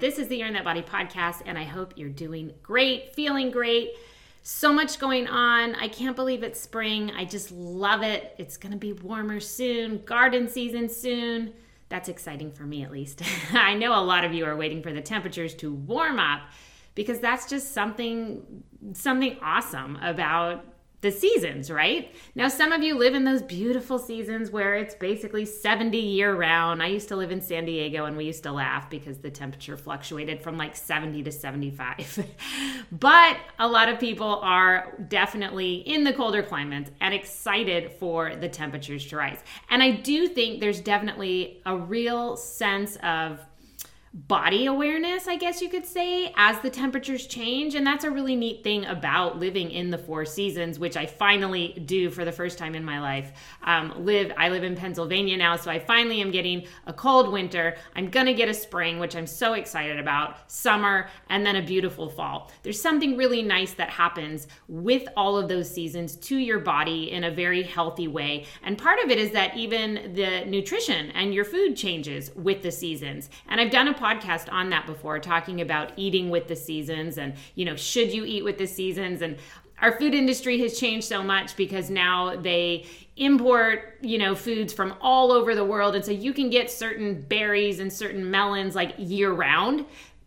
This is the Earn That Body podcast, and I hope you're doing great, feeling great. So much going on. I can't believe it's spring. I just love it. It's going to be warmer soon, garden season soon. That's exciting for me at least. I know a lot of you are waiting for the temperatures to warm up because that's just something something awesome about the seasons, right? Now, some of you live in those beautiful seasons where it's basically 70 year round. I used to live in San Diego and we used to laugh because the temperature fluctuated from like 70 to 75. but a lot of people are definitely in the colder climates and excited for the temperatures to rise. And I do think there's definitely a real sense of body awareness, I guess you could say, as the temperatures change. And that's a really neat thing about living in the four seasons, which I finally do for the first time in my life. Um, live, I live in Pennsylvania now, so I finally am getting a cold winter. I'm gonna get a spring, which I'm so excited about, summer, and then a beautiful fall. There's something really nice that happens with all of those seasons to your body in a very healthy way. And part of it is that even the nutrition and your food changes with the seasons. And I've done a podcast on that before, talking about eating with the seasons and, you know, should you eat with the seasons? And our food industry has changed so much because now they import you know foods from all over the world and so you can get certain berries and certain melons like year round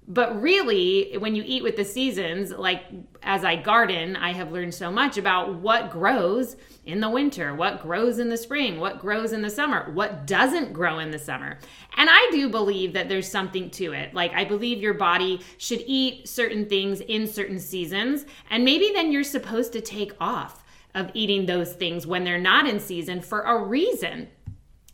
but really when you eat with the seasons like as i garden i have learned so much about what grows in the winter what grows in the spring what grows in the summer what doesn't grow in the summer. And i do believe that there's something to it. Like i believe your body should eat certain things in certain seasons and maybe then you're supposed to take off of eating those things when they're not in season for a reason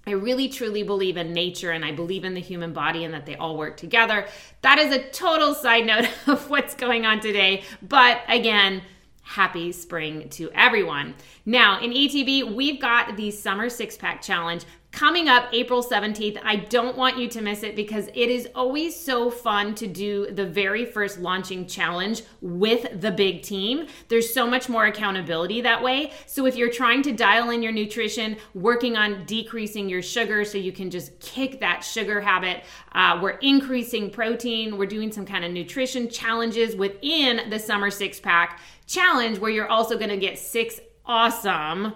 I really truly believe in nature and I believe in the human body and that they all work together. That is a total side note of what's going on today. But again, happy spring to everyone. Now, in ETB, we've got the summer six pack challenge coming up April 17th. I don't want you to miss it because it is always so fun to do the very first launching challenge with the big team. There's so much more accountability that way. So if you're trying to dial in your nutrition, working on decreasing your sugar so you can just kick that sugar habit, uh, we're increasing protein, we're doing some kind of nutrition challenges within the summer six pack challenge where you're also going to get six awesome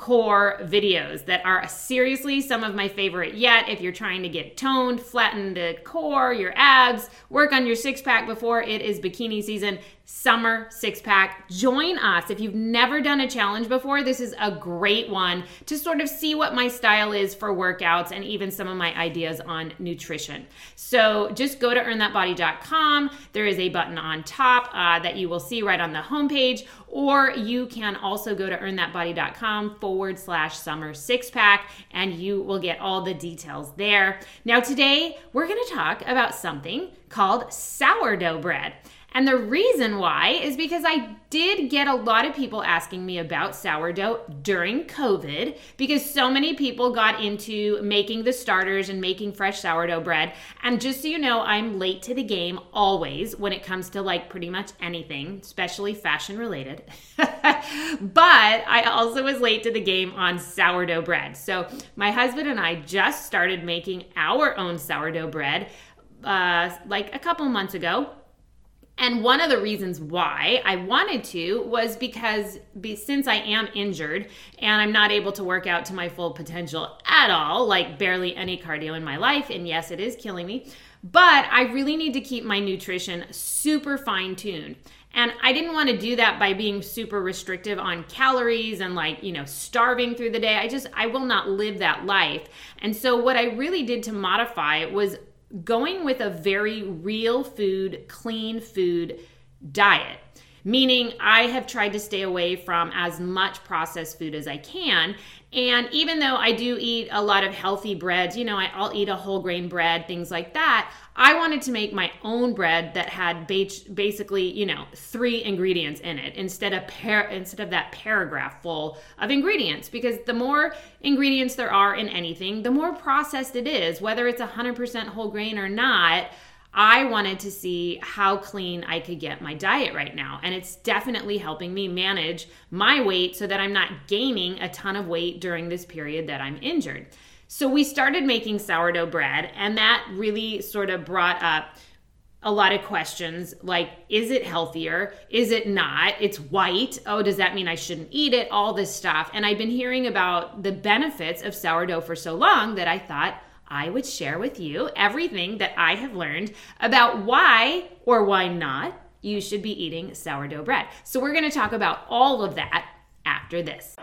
core videos that are seriously some of my favorite yet. If you're trying to get toned, flatten the core, your abs, work on your six pack before it is bikini season, summer six pack. Join us. If you've never done a challenge before, this is a great one to sort of see what my style is for workouts and even some of my ideas on nutrition. So just go to earnthatbody.com. There is a button on top uh, that you will see right on the homepage, or you can also go to earnthatbody.com forward slash summer six pack and you will get all the details there. Now, today we're going to talk about something called sourdough bread. And the reason why is because I did get a lot of people asking me about sourdough during COVID because so many people got into making the starters and making fresh sourdough bread. And just so you know, I'm late to the game always when it comes to like pretty much anything, especially fashion related. but I also was late to the game on sourdough bread. So my husband and I just started making our own sourdough bread uh, like a couple months ago and one of the reasons why I wanted to was because be, since I am injured and I'm not able to work out to my full potential at all, like barely any cardio in my life, and yes, it is killing me, but I really need to keep my nutrition super fine tuned. And I didn't want to do that by being super restrictive on calories and like, you know, starving through the day. I just, I will not live that life. And so, what I really did to modify was going with a very real food, clean food diet. meaning I have tried to stay away from as much processed food as I can. And even though I do eat a lot of healthy breads, you know, I'll eat a whole grain bread, things like that. I wanted to make my own bread that had basically, you know, three ingredients in it instead of par- instead of that paragraph full of ingredients because the more ingredients there are in anything, the more processed it is, whether it's 100% whole grain or not. I wanted to see how clean I could get my diet right now. And it's definitely helping me manage my weight so that I'm not gaining a ton of weight during this period that I'm injured. So we started making sourdough bread, and that really sort of brought up a lot of questions like is it healthier? Is it not? It's white. Oh does that mean i shouldn't eat it? All this stuff. And i've been hearing about the benefits of sourdough for so long that i thought I would share with you everything that I have learned about why or why not you should be eating sourdough bread. So, we're gonna talk about all of that after this.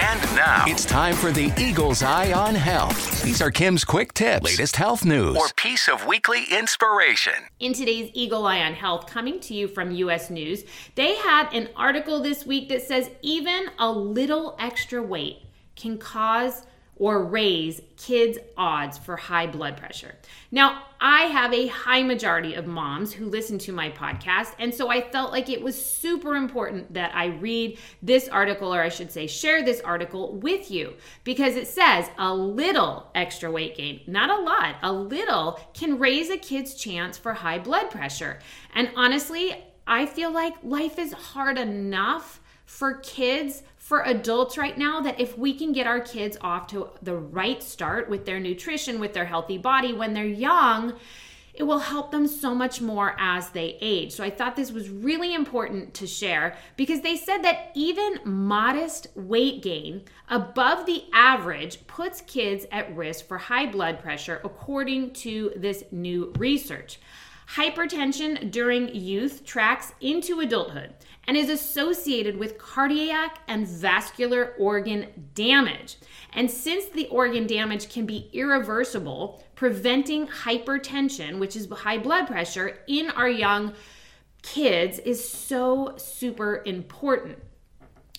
And now it's time for the Eagle's Eye on Health. These are Kim's quick tips, latest health news, or piece of weekly inspiration. In today's Eagle Eye on Health, coming to you from US News, they had an article this week that says even a little extra weight can cause or raise kids' odds for high blood pressure. Now, I have a high majority of moms who listen to my podcast, and so I felt like it was super important that I read this article, or I should say, share this article with you, because it says a little extra weight gain, not a lot, a little can raise a kid's chance for high blood pressure. And honestly, I feel like life is hard enough for kids for adults right now that if we can get our kids off to the right start with their nutrition, with their healthy body when they're young, it will help them so much more as they age. So I thought this was really important to share because they said that even modest weight gain above the average puts kids at risk for high blood pressure, according to this new research. Hypertension during youth tracks into adulthood and is associated with cardiac and vascular organ damage. And since the organ damage can be irreversible, preventing hypertension, which is high blood pressure, in our young kids is so super important.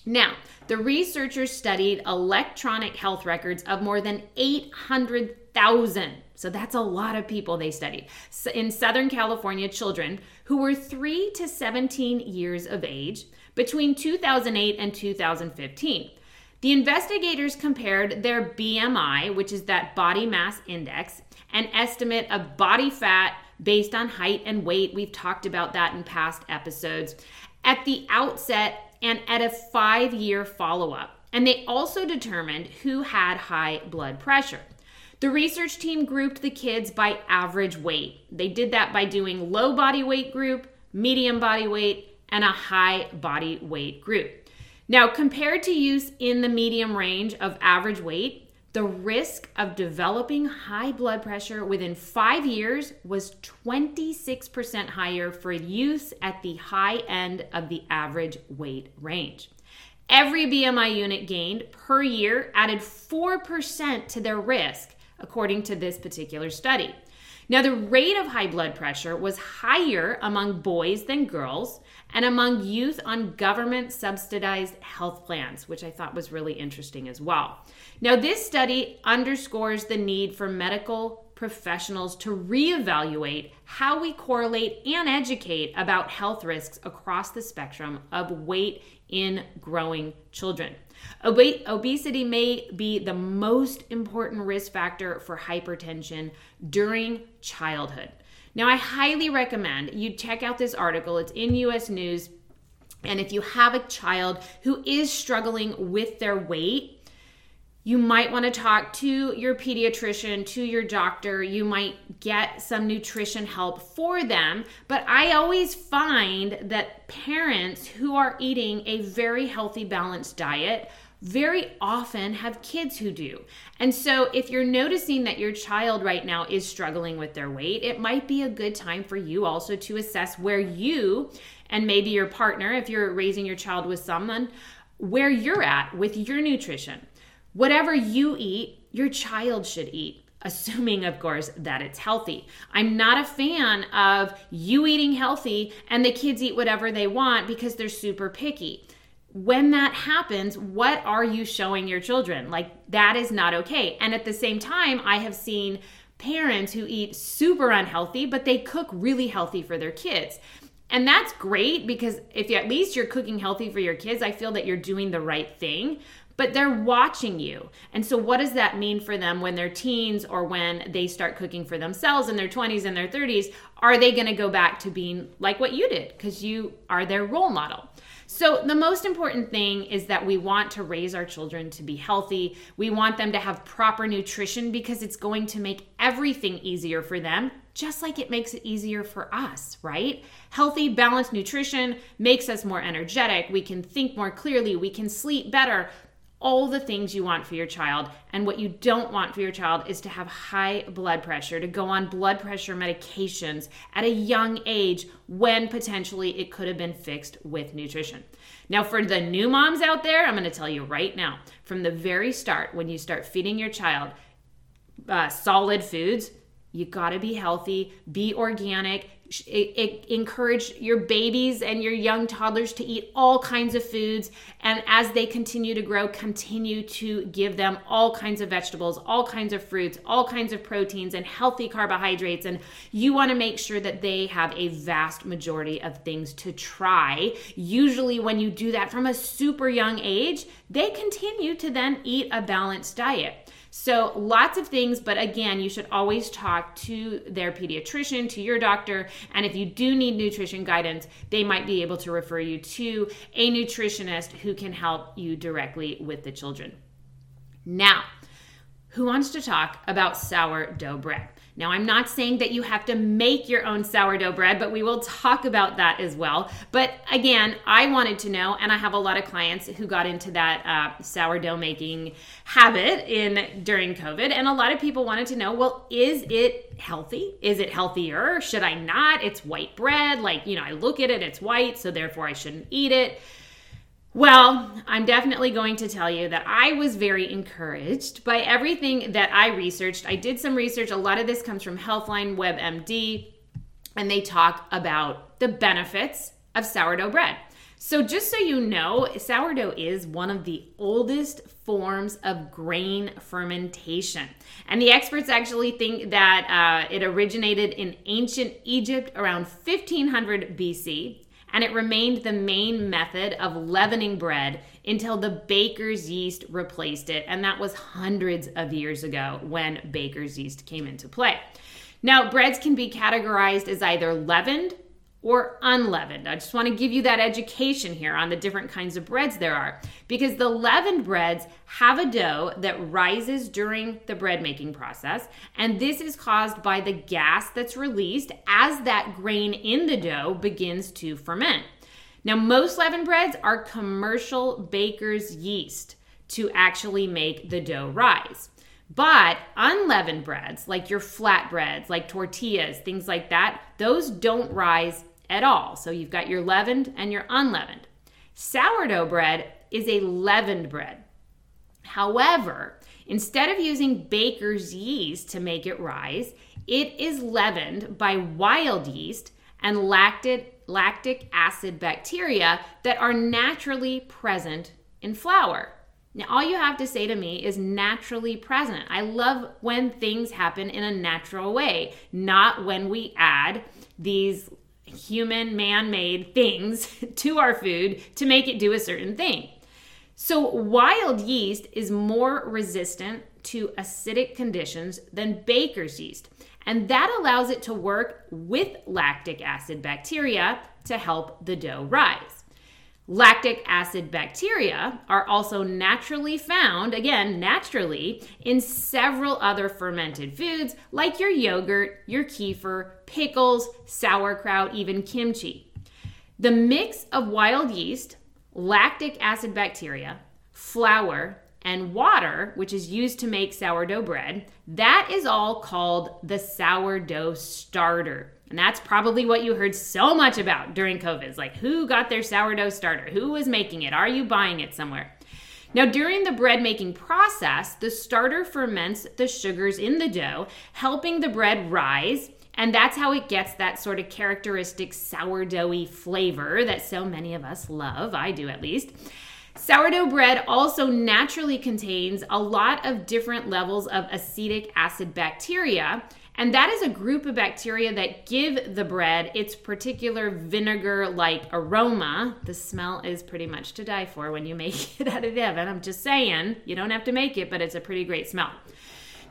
Now, the researchers studied electronic health records of more than 800,000 so that's a lot of people they studied. In Southern California, children who were 3 to 17 years of age between 2008 and 2015. The investigators compared their BMI, which is that body mass index, an estimate of body fat based on height and weight. We've talked about that in past episodes. At the outset and at a five year follow up. And they also determined who had high blood pressure. The research team grouped the kids by average weight. They did that by doing low body weight group, medium body weight, and a high body weight group. Now, compared to use in the medium range of average weight, the risk of developing high blood pressure within five years was 26% higher for youth at the high end of the average weight range. Every BMI unit gained per year added 4% to their risk according to this particular study. Now, the rate of high blood pressure was higher among boys than girls and among youth on government subsidized health plans, which I thought was really interesting as well. Now, this study underscores the need for medical professionals to reevaluate how we correlate and educate about health risks across the spectrum of weight in growing children. Obesity may be the most important risk factor for hypertension during childhood. Now, I highly recommend you check out this article. It's in US News. And if you have a child who is struggling with their weight, you might want to talk to your pediatrician, to your doctor. You might get some nutrition help for them. But I always find that parents who are eating a very healthy, balanced diet very often have kids who do. And so, if you're noticing that your child right now is struggling with their weight, it might be a good time for you also to assess where you and maybe your partner, if you're raising your child with someone, where you're at with your nutrition. Whatever you eat, your child should eat. assuming, of course, that it's healthy. I'm not a fan of you eating healthy and the kids eat whatever they want because they're super picky. When that happens, what are you showing your children? Like, that is not okay. And at the same time, I have seen parents who eat super unhealthy, but they cook really healthy for their kids. And that's great because if you, at least you're cooking healthy for your kids, I feel that you're doing the right thing but they're watching you. And so, what does that mean for them when they're teens or when they start cooking for themselves in their 20s and their 30s? Are they going to go back to being like what you did because you are their role model? So, the most important thing is that we want to raise our children to be healthy. We want them to have proper nutrition because it's going to make everything easier for them, just like it makes it easier for us, right? Healthy, balanced nutrition makes us more energetic. We can think more clearly. We can sleep better all the things you want for your child. And what you don't want for your child is to have high blood pressure, to go on blood pressure medications at a young age when potentially it could have been fixed with nutrition. Now, for the new moms out there, I'm going to tell you right now from the very start, when you start feeding your child uh, solid foods, you got to be healthy, be organic, it, it, encourage your babies and your young toddlers to eat all kinds of foods and as they continue to grow continue to give them all kinds of vegetables all kinds of fruits all kinds of proteins and healthy carbohydrates and you want to make sure that they have a vast majority of things to try. Usually when you do that from a super young age they continue to then eat a balanced diet so, lots of things, but again, you should always talk to their pediatrician, to your doctor, and if you do need nutrition guidance, they might be able to refer you to a nutritionist who can help you directly with the children. Now, who wants to talk about sourdough bread? Now, I'm not saying that you have to make your own sourdough bread, but we will talk about that as well. But again, I wanted to know, and I have a lot of clients who got into that uh, sourdough making habit in during COVID, and a lot of people wanted to know, well, is it healthy? Is it healthier? Should I not? It's white bread. Like, you know, I look at it, it's white, so therefore I shouldn't eat it. Well, I'm definitely going to tell you that I was very encouraged by everything that I researched. I did some research. A lot of this comes from Healthline WebMD, and they talk about the benefits of sourdough bread. So, just so you know, sourdough is one of the oldest forms of grain fermentation. And the experts actually think that uh, it originated in ancient Egypt around 1500 BC and it remained the main method of leavening bread until the baker's yeast replaced it, and that was hundreds of years ago when baker's yeast came into play. Now, breads can be categorized as either leavened or unleavened. I just want to give you that education here on the different kinds of breads there are because the leavened breads have a dough that rises during the bread making process, and this is caused by the gas that's released as that grain in the dough begins to ferment. Now, most leavened breads are commercial baker's yeast to actually make the dough rise. But unleavened breads, like your flatbreads, like tortillas, things like that, those don't rise at all. So you've got your leavened and your unleavened. Sourdough bread is a leavened bread. However, instead of using baker's yeast to make it rise, it is leavened by wild yeast and lactic, lactic acid bacteria that are naturally present in flour. Now, all you have to say to me is naturally present. I love when things happen in a natural way, not when we add these human man made things to our food to make it do a certain thing. So, wild yeast is more resistant to acidic conditions than baker's yeast, and that allows it to work with lactic acid bacteria to help the dough rise. Lactic acid bacteria are also naturally found, again, naturally, in several other fermented foods like your yogurt, your kefir, pickles, sauerkraut, even kimchi. The mix of wild yeast, lactic acid bacteria, flour, and water, which is used to make sourdough bread, that is all called the sourdough starter. And that's probably what you heard so much about during COVID. Like, who got their sourdough starter? Who was making it? Are you buying it somewhere? Now, during the bread making process, the starter ferments the sugars in the dough, helping the bread rise. And that's how it gets that sort of characteristic sourdoughy flavor that so many of us love. I do at least. Sourdough bread also naturally contains a lot of different levels of acetic acid bacteria, and that is a group of bacteria that give the bread its particular vinegar like aroma. The smell is pretty much to die for when you make it out of the oven. I'm just saying, you don't have to make it, but it's a pretty great smell.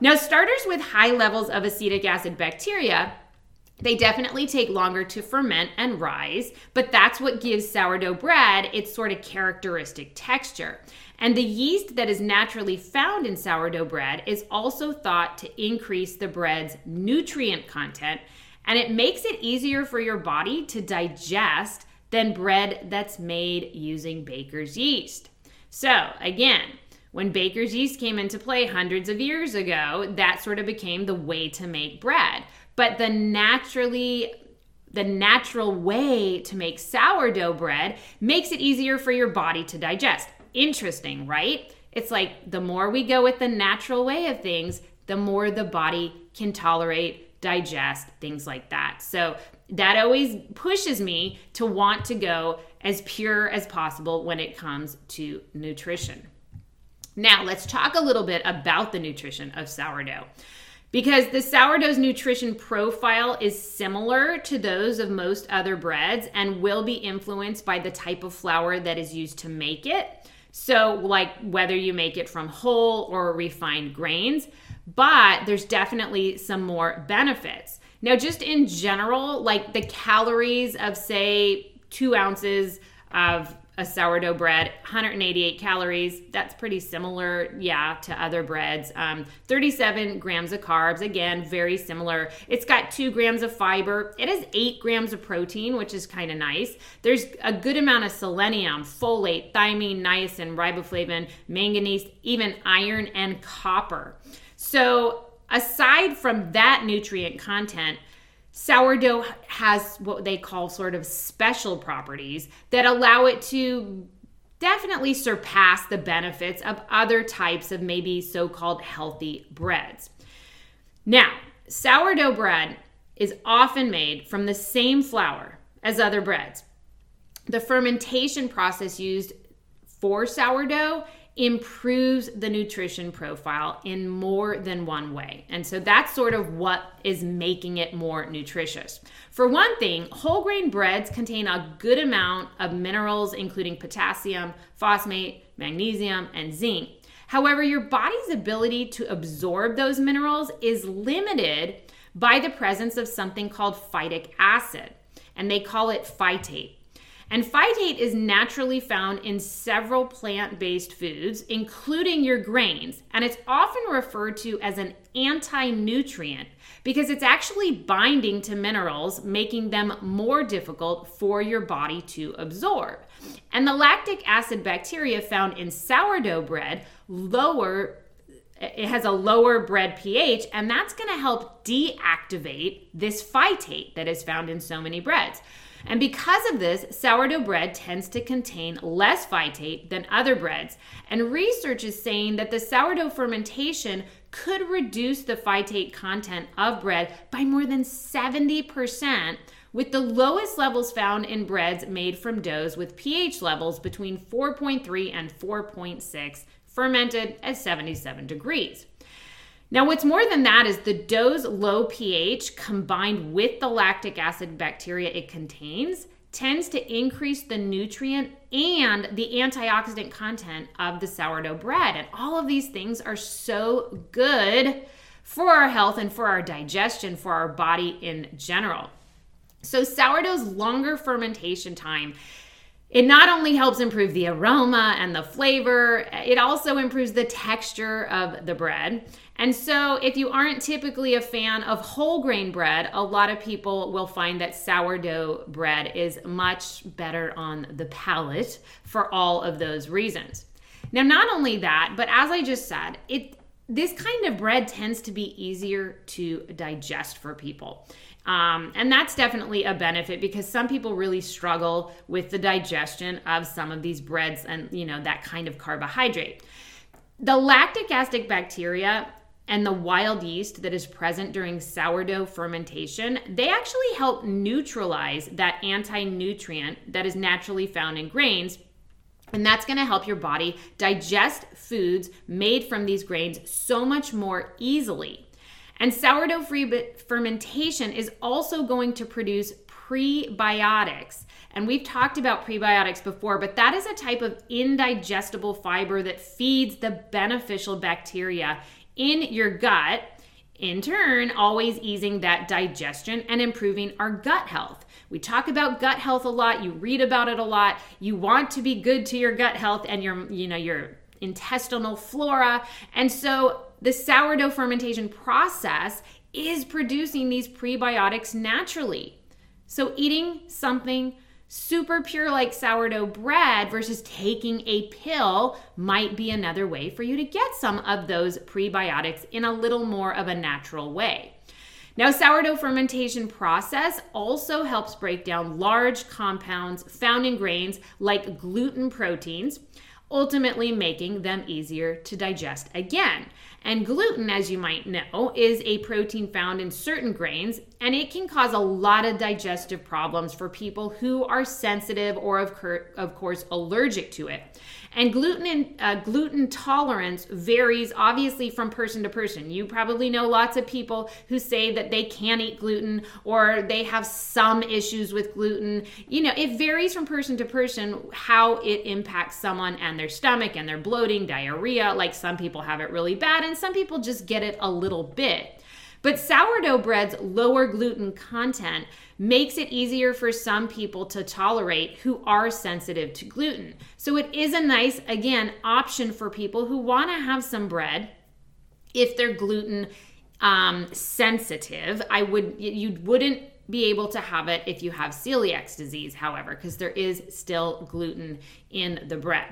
Now, starters with high levels of acetic acid bacteria they definitely take longer to ferment and rise, but that's what gives sourdough bread its sort of characteristic texture. And the yeast that is naturally found in sourdough bread is also thought to increase the bread's nutrient content, and it makes it easier for your body to digest than bread that's made using baker's yeast. So, again, when baker's yeast came into play hundreds of years ago, that sort of became the way to make bread. But the naturally the natural way to make sourdough bread makes it easier for your body to digest. Interesting, right? It's like the more we go with the natural way of things, the more the body can tolerate, digest, things like that. So that always pushes me to want to go as pure as possible when it comes to nutrition. Now, let's talk a little bit about the nutrition of sourdough because the sourdough's nutrition profile is similar to those of most other breads and will be influenced by the type of flour that is used to make it. So, like whether you make it from whole or refined grains, but there's definitely some more benefits. Now, just in general, like the calories of, say, two ounces of a sourdough bread, 188 calories. That's pretty similar, yeah, to other breads. Um, 37 grams of carbs, again, very similar. It's got two grams of fiber. It has eight grams of protein, which is kind of nice. There's a good amount of selenium, folate, thiamine, niacin, riboflavin, manganese, even iron and copper. So, aside from that nutrient content, sourdough has what they call sort of special properties that allow it to definitely surpass the benefits of other types of maybe so called healthy breads. Now, sourdough bread is often made from the same flour as other breads. The fermentation process used for sourdough improves the nutrition profile in more than one way. And so that's sort of what is making it more nutritious. For one thing, whole grain breads contain a good amount of minerals, including potassium, phosphate, magnesium, and zinc. However, your body's ability to absorb those minerals is limited by the presence of something called phytic acid, and they call it phytate. And phytate is naturally found in several plant based foods, including your grains, and it's often referred to as an anti nutrient because it's actually binding to minerals, making them more difficult for your body to absorb. And the lactic acid bacteria found in sourdough bread lower it has a lower bread pH, and that's going to help deactivate this phytate that is found in so many breads. And because of this, sourdough bread tends to contain less phytate than other breads. And research is saying that the sourdough fermentation could reduce the phytate content of bread by more than 70%, with the lowest levels found in breads made from doughs with pH levels between 4.3 and 4.6, fermented at 77 degrees. Now, what's more than that is the dough's low pH combined with the lactic acid bacteria it contains tends to increase the nutrient and the antioxidant content of the sourdough bread. And all of these things are so good for our health and for our digestion, for our body in general. So, sourdough's longer fermentation time it not only helps improve the aroma and the flavor, it also improves the texture of the bread. And so, if you aren't typically a fan of whole grain bread, a lot of people will find that sourdough bread is much better on the palate for all of those reasons. Now, not only that, but as I just said, it this kind of bread tends to be easier to digest for people. Um, and that's definitely a benefit because some people really struggle with the digestion of some of these breads and, you know, that kind of carbohydrate. The lactic acid bacteria and the wild yeast that is present during sourdough fermentation, they actually help neutralize that anti nutrient that is naturally found in grains and that's to help your body digest foods made from these grains so much more easily. And sourdough free fermentation is also going to produce prebiotics. And we've talked about prebiotics before, but that is a type of indigestible fiber that feeds the beneficial bacteria in your gut, in turn, always easing that digestion and improving our gut health. We talk about gut health a lot, you read about it a lot. You want to be good to your gut health and your, you know, your intestinal flora. And so the sourdough fermentation process is producing these prebiotics naturally. So eating something super pure like sourdough bread versus taking a pill might be another way for you to get some of those prebiotics in a little more of a natural way. Now, sourdough fermentation process also helps break down large compounds found in grains like gluten proteins, ultimately making them easier to digest again. And gluten, as you might know, is a protein found in certain grains, and it can cause a lot of digestive problems for people who are sensitive or, of, cur- of course, allergic to it. And gluten and, uh, gluten tolerance varies obviously from person to person. You probably know lots of people who say that they can't eat gluten or they have some issues with gluten. You know, it varies from person to person how it impacts someone and their stomach and their bloating, diarrhea. Like some people have it really bad some people just get it a little bit. But sourdough bread's lower gluten content makes it easier for some people to tolerate who are sensitive to gluten. So it is a nice, again, option for people who want to have some bread if they're gluten um, sensitive. I would, you wouldn't be able to have it if you have celiac disease, however, because there is still gluten in the bread.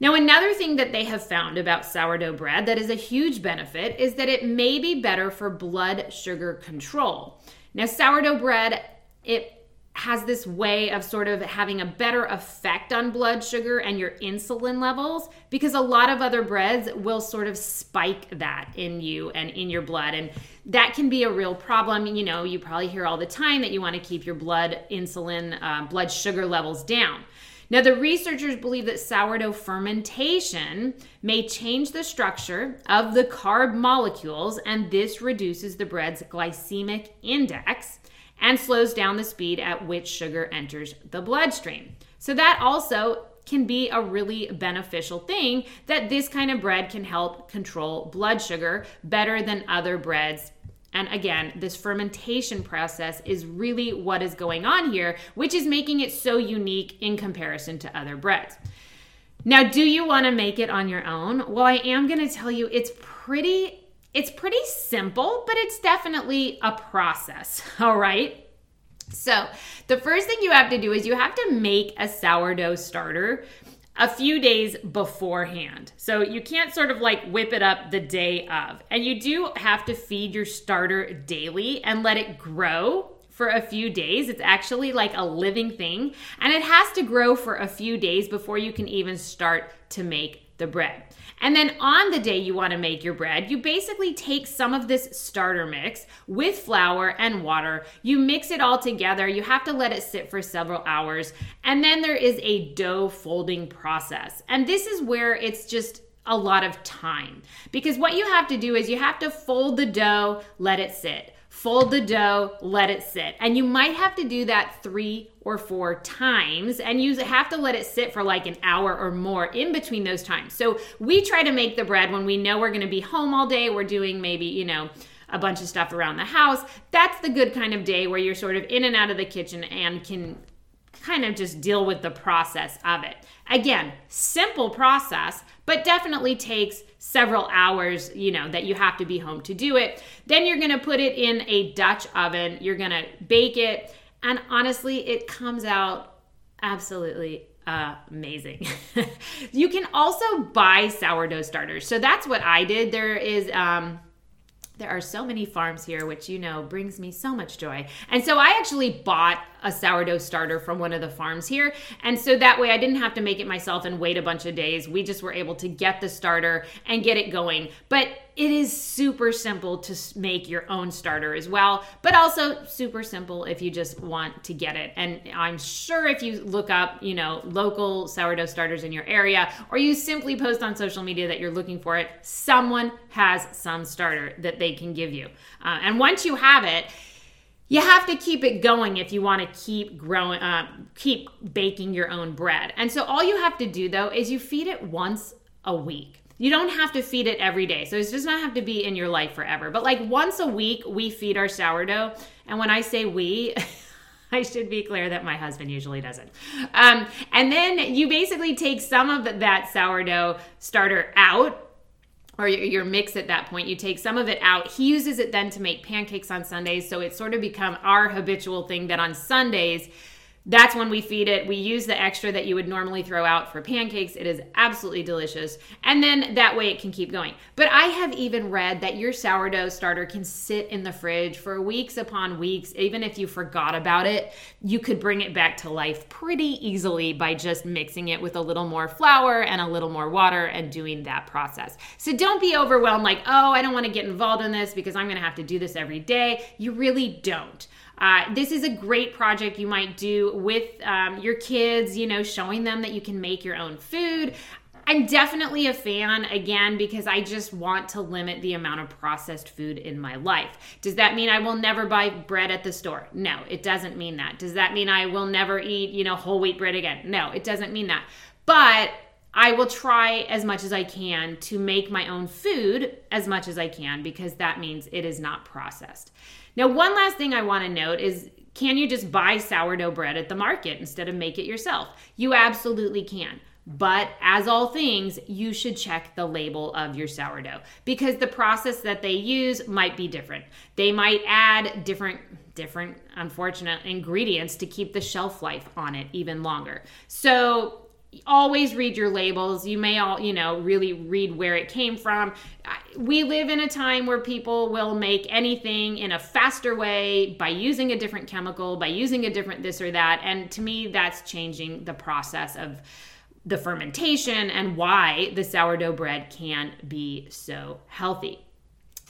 Now, another thing that they have found about sourdough bread that is a huge benefit is that it may be better for blood sugar control. Now, sourdough bread, it has this way of sort of having a better effect on blood sugar and your insulin levels because a lot of other breads will sort of spike that in you and in your blood. And that can be a real problem. You know you probably hear all the time that you want to keep your blood insulin uh, blood sugar levels down now, the researchers believe that sourdough fermentation may change the structure of the carb molecules, and this reduces the bread's glycemic index and slows down the speed at which sugar enters the bloodstream. So, that also can be a really beneficial thing that this kind of bread can help control blood sugar better than other breads and again, this fermentation process is really what is going on here, which is making it so unique in comparison to other breads. Now, do you want to make it on your own? Well, I am going to tell you it's pretty it's pretty simple, but it's definitely a process, all right? So, the first thing you have to do is you have to make a sourdough starter a few days beforehand. So you can't sort of like whip it up the day of. And you do have to feed your starter daily and let it grow for a few days. It's actually like a living thing. And it has to grow for a few days before you can even start to make the bread. And then on the day you want to make your bread, you basically take some of this starter mix with flour and water. You mix it all together. You have to let it sit for several hours. And then there is a dough folding process. And this is where it's just a lot of time because what you have to do is you have to fold the dough, let it sit fold the dough, let it sit. And you might have to do that three or four times, and you have to let it sit for like an hour or more in between those times. So we try to make the bread when we know we're gonna be home all day, we're doing maybe, you know, a bunch of stuff around the house. That's the good kind of day where you're sort of in and out of the kitchen and can kind of just deal with the process of it. Again, simple process, but definitely takes several hours, you know, that you have to be home to do it. Then you're going to put it in a Dutch oven. You're going to bake it, and honestly, it comes out absolutely amazing. you can also buy sourdough starters. So that's what I did. There is um there are so many farms here, which you know brings me so much joy. And so I actually bought a sourdough starter from one of the farms here. And so that way I didn't have to make it myself and wait a bunch of days. We just were able to get the starter and get it going. But it is super simple to make your own starter as well, but also super simple if you just want to get it. And I'm sure if you look up, you know, local sourdough starters in your area, or you simply post on social media that you're looking for it, someone has some starter that they can give you. Uh, and once you have it, you have to keep it going if you want to keep growing uh, keep baking your own bread. And so all you have to do though is you feed it once a week. You don't have to feed it every day so it does not have to be in your life forever. But like once a week we feed our sourdough. And when i say we I should be clear that my husband usually doesn't. Um, and then you basically take some of that sourdough starter out or your mix at that point. You take some of it out. He uses it then to make pancakes on Sundays. So it's sort of become our habitual thing that on Sundays, that's when we feed it. We use the extra that you would normally throw out for pancakes. It is absolutely delicious. And then that way it can keep going. But I have even read that your sourdough starter can sit in the fridge for weeks upon weeks. Even if you forgot about it, you could bring it back to life pretty easily by just mixing it with a little more flour and a little more water and doing that process. So don't be overwhelmed like, oh, I don't want to get involved in this because I'm going to have to do this every day. You really don't. Uh, this is a great project you might do with um, your kids, you know, showing them that you can make your own food. I'm definitely a fan again because I just want to limit the amount of processed food in my life. Does that mean I will never buy bread at the store? No, it doesn't mean that. Does that mean I will never eat, you know, whole wheat bread again? No, it doesn't mean that. But I will try as much as I can to make my own food as much as I can because that means it is not processed. Now, one last thing I want to note is can you just buy sourdough bread at the market instead of make it yourself? You absolutely can. But as all things, you should check the label of your sourdough because the process that they use might be different. They might add different different unfortunate ingredients to keep the shelf life on it even longer. So always read your labels. You may all you know really read where it came from. We live in a time where people will make anything in a faster way by using a different chemical by using a different this or that. And to me that's changing the process of the fermentation and why the sourdough bread can be so healthy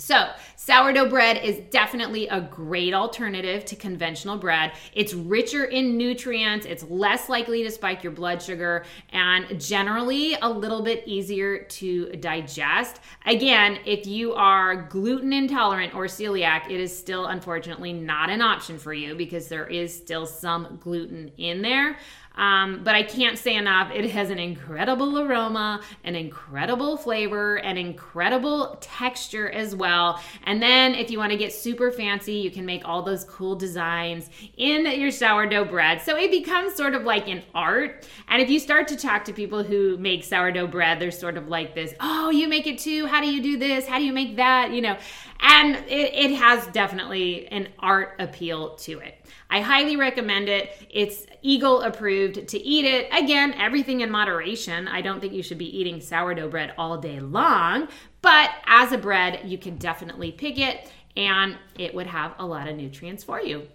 so, sourdough bread is definitely a great alternative to conventional bread. It's richer in nutrients, it's less likely to spike your blood sugar, and generally a little bit easier to digest. Again, if you are gluten intolerant or celiac, it is still unfortunately not an option for you because there is still some gluten in there. Um, but I can't say enough. It has an incredible aroma, an incredible flavor, an incredible texture as well. And then if you want to get super fancy, you can make all those cool designs in your sourdough bread. So it becomes sort of like an art. And if you start to talk to people who make sourdough bread, they're sort of like this oh, you make it too. How do you do this? How do you make that? You know, and it, it has definitely an art appeal to it. I highly recommend it. It's Eagle approved to eat it. Again, everything in moderation. I don't think you should be eating sourdough bread all day long, but as a bread, you can definitely pick it and it would have a lot of nutrients for you.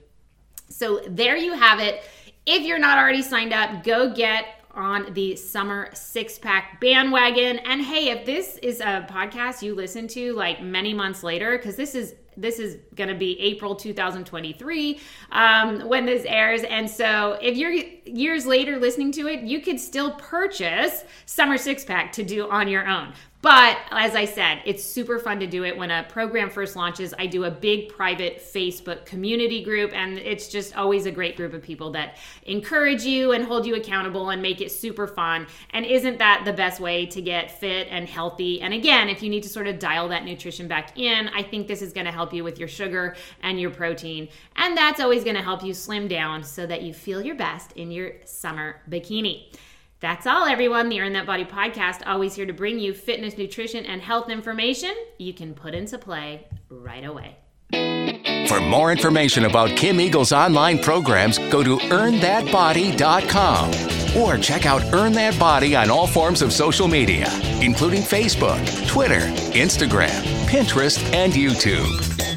So there you have it. If you're not already signed up, go get on the summer six pack bandwagon. And hey, if this is a podcast you listen to like many months later, because this is this is going to be April 2023 um, when this airs. And so if you're years later listening to it, you could still purchase Summer Six Pack to do on your own. But as I said, it's super fun to do it when a program first launches. I do a big private Facebook community group, and it's just always a great group of people that encourage you and hold you accountable and make it super fun. And isn't that the best way to get fit and healthy? And again, if you need to sort of dial that nutrition back in, I think this is going to help you with your sugar and your protein. And that's always going to help you slim down so that you feel your best in your summer bikini. That's all, everyone. The Earn That Body podcast, always here to bring you fitness, nutrition, and health information you can put into play right away. For more information about Kim Eagle's online programs, go to earnthatbody.com. Or check out Earn That Body on all forms of social media, including Facebook, Twitter, Instagram, Pinterest, and YouTube.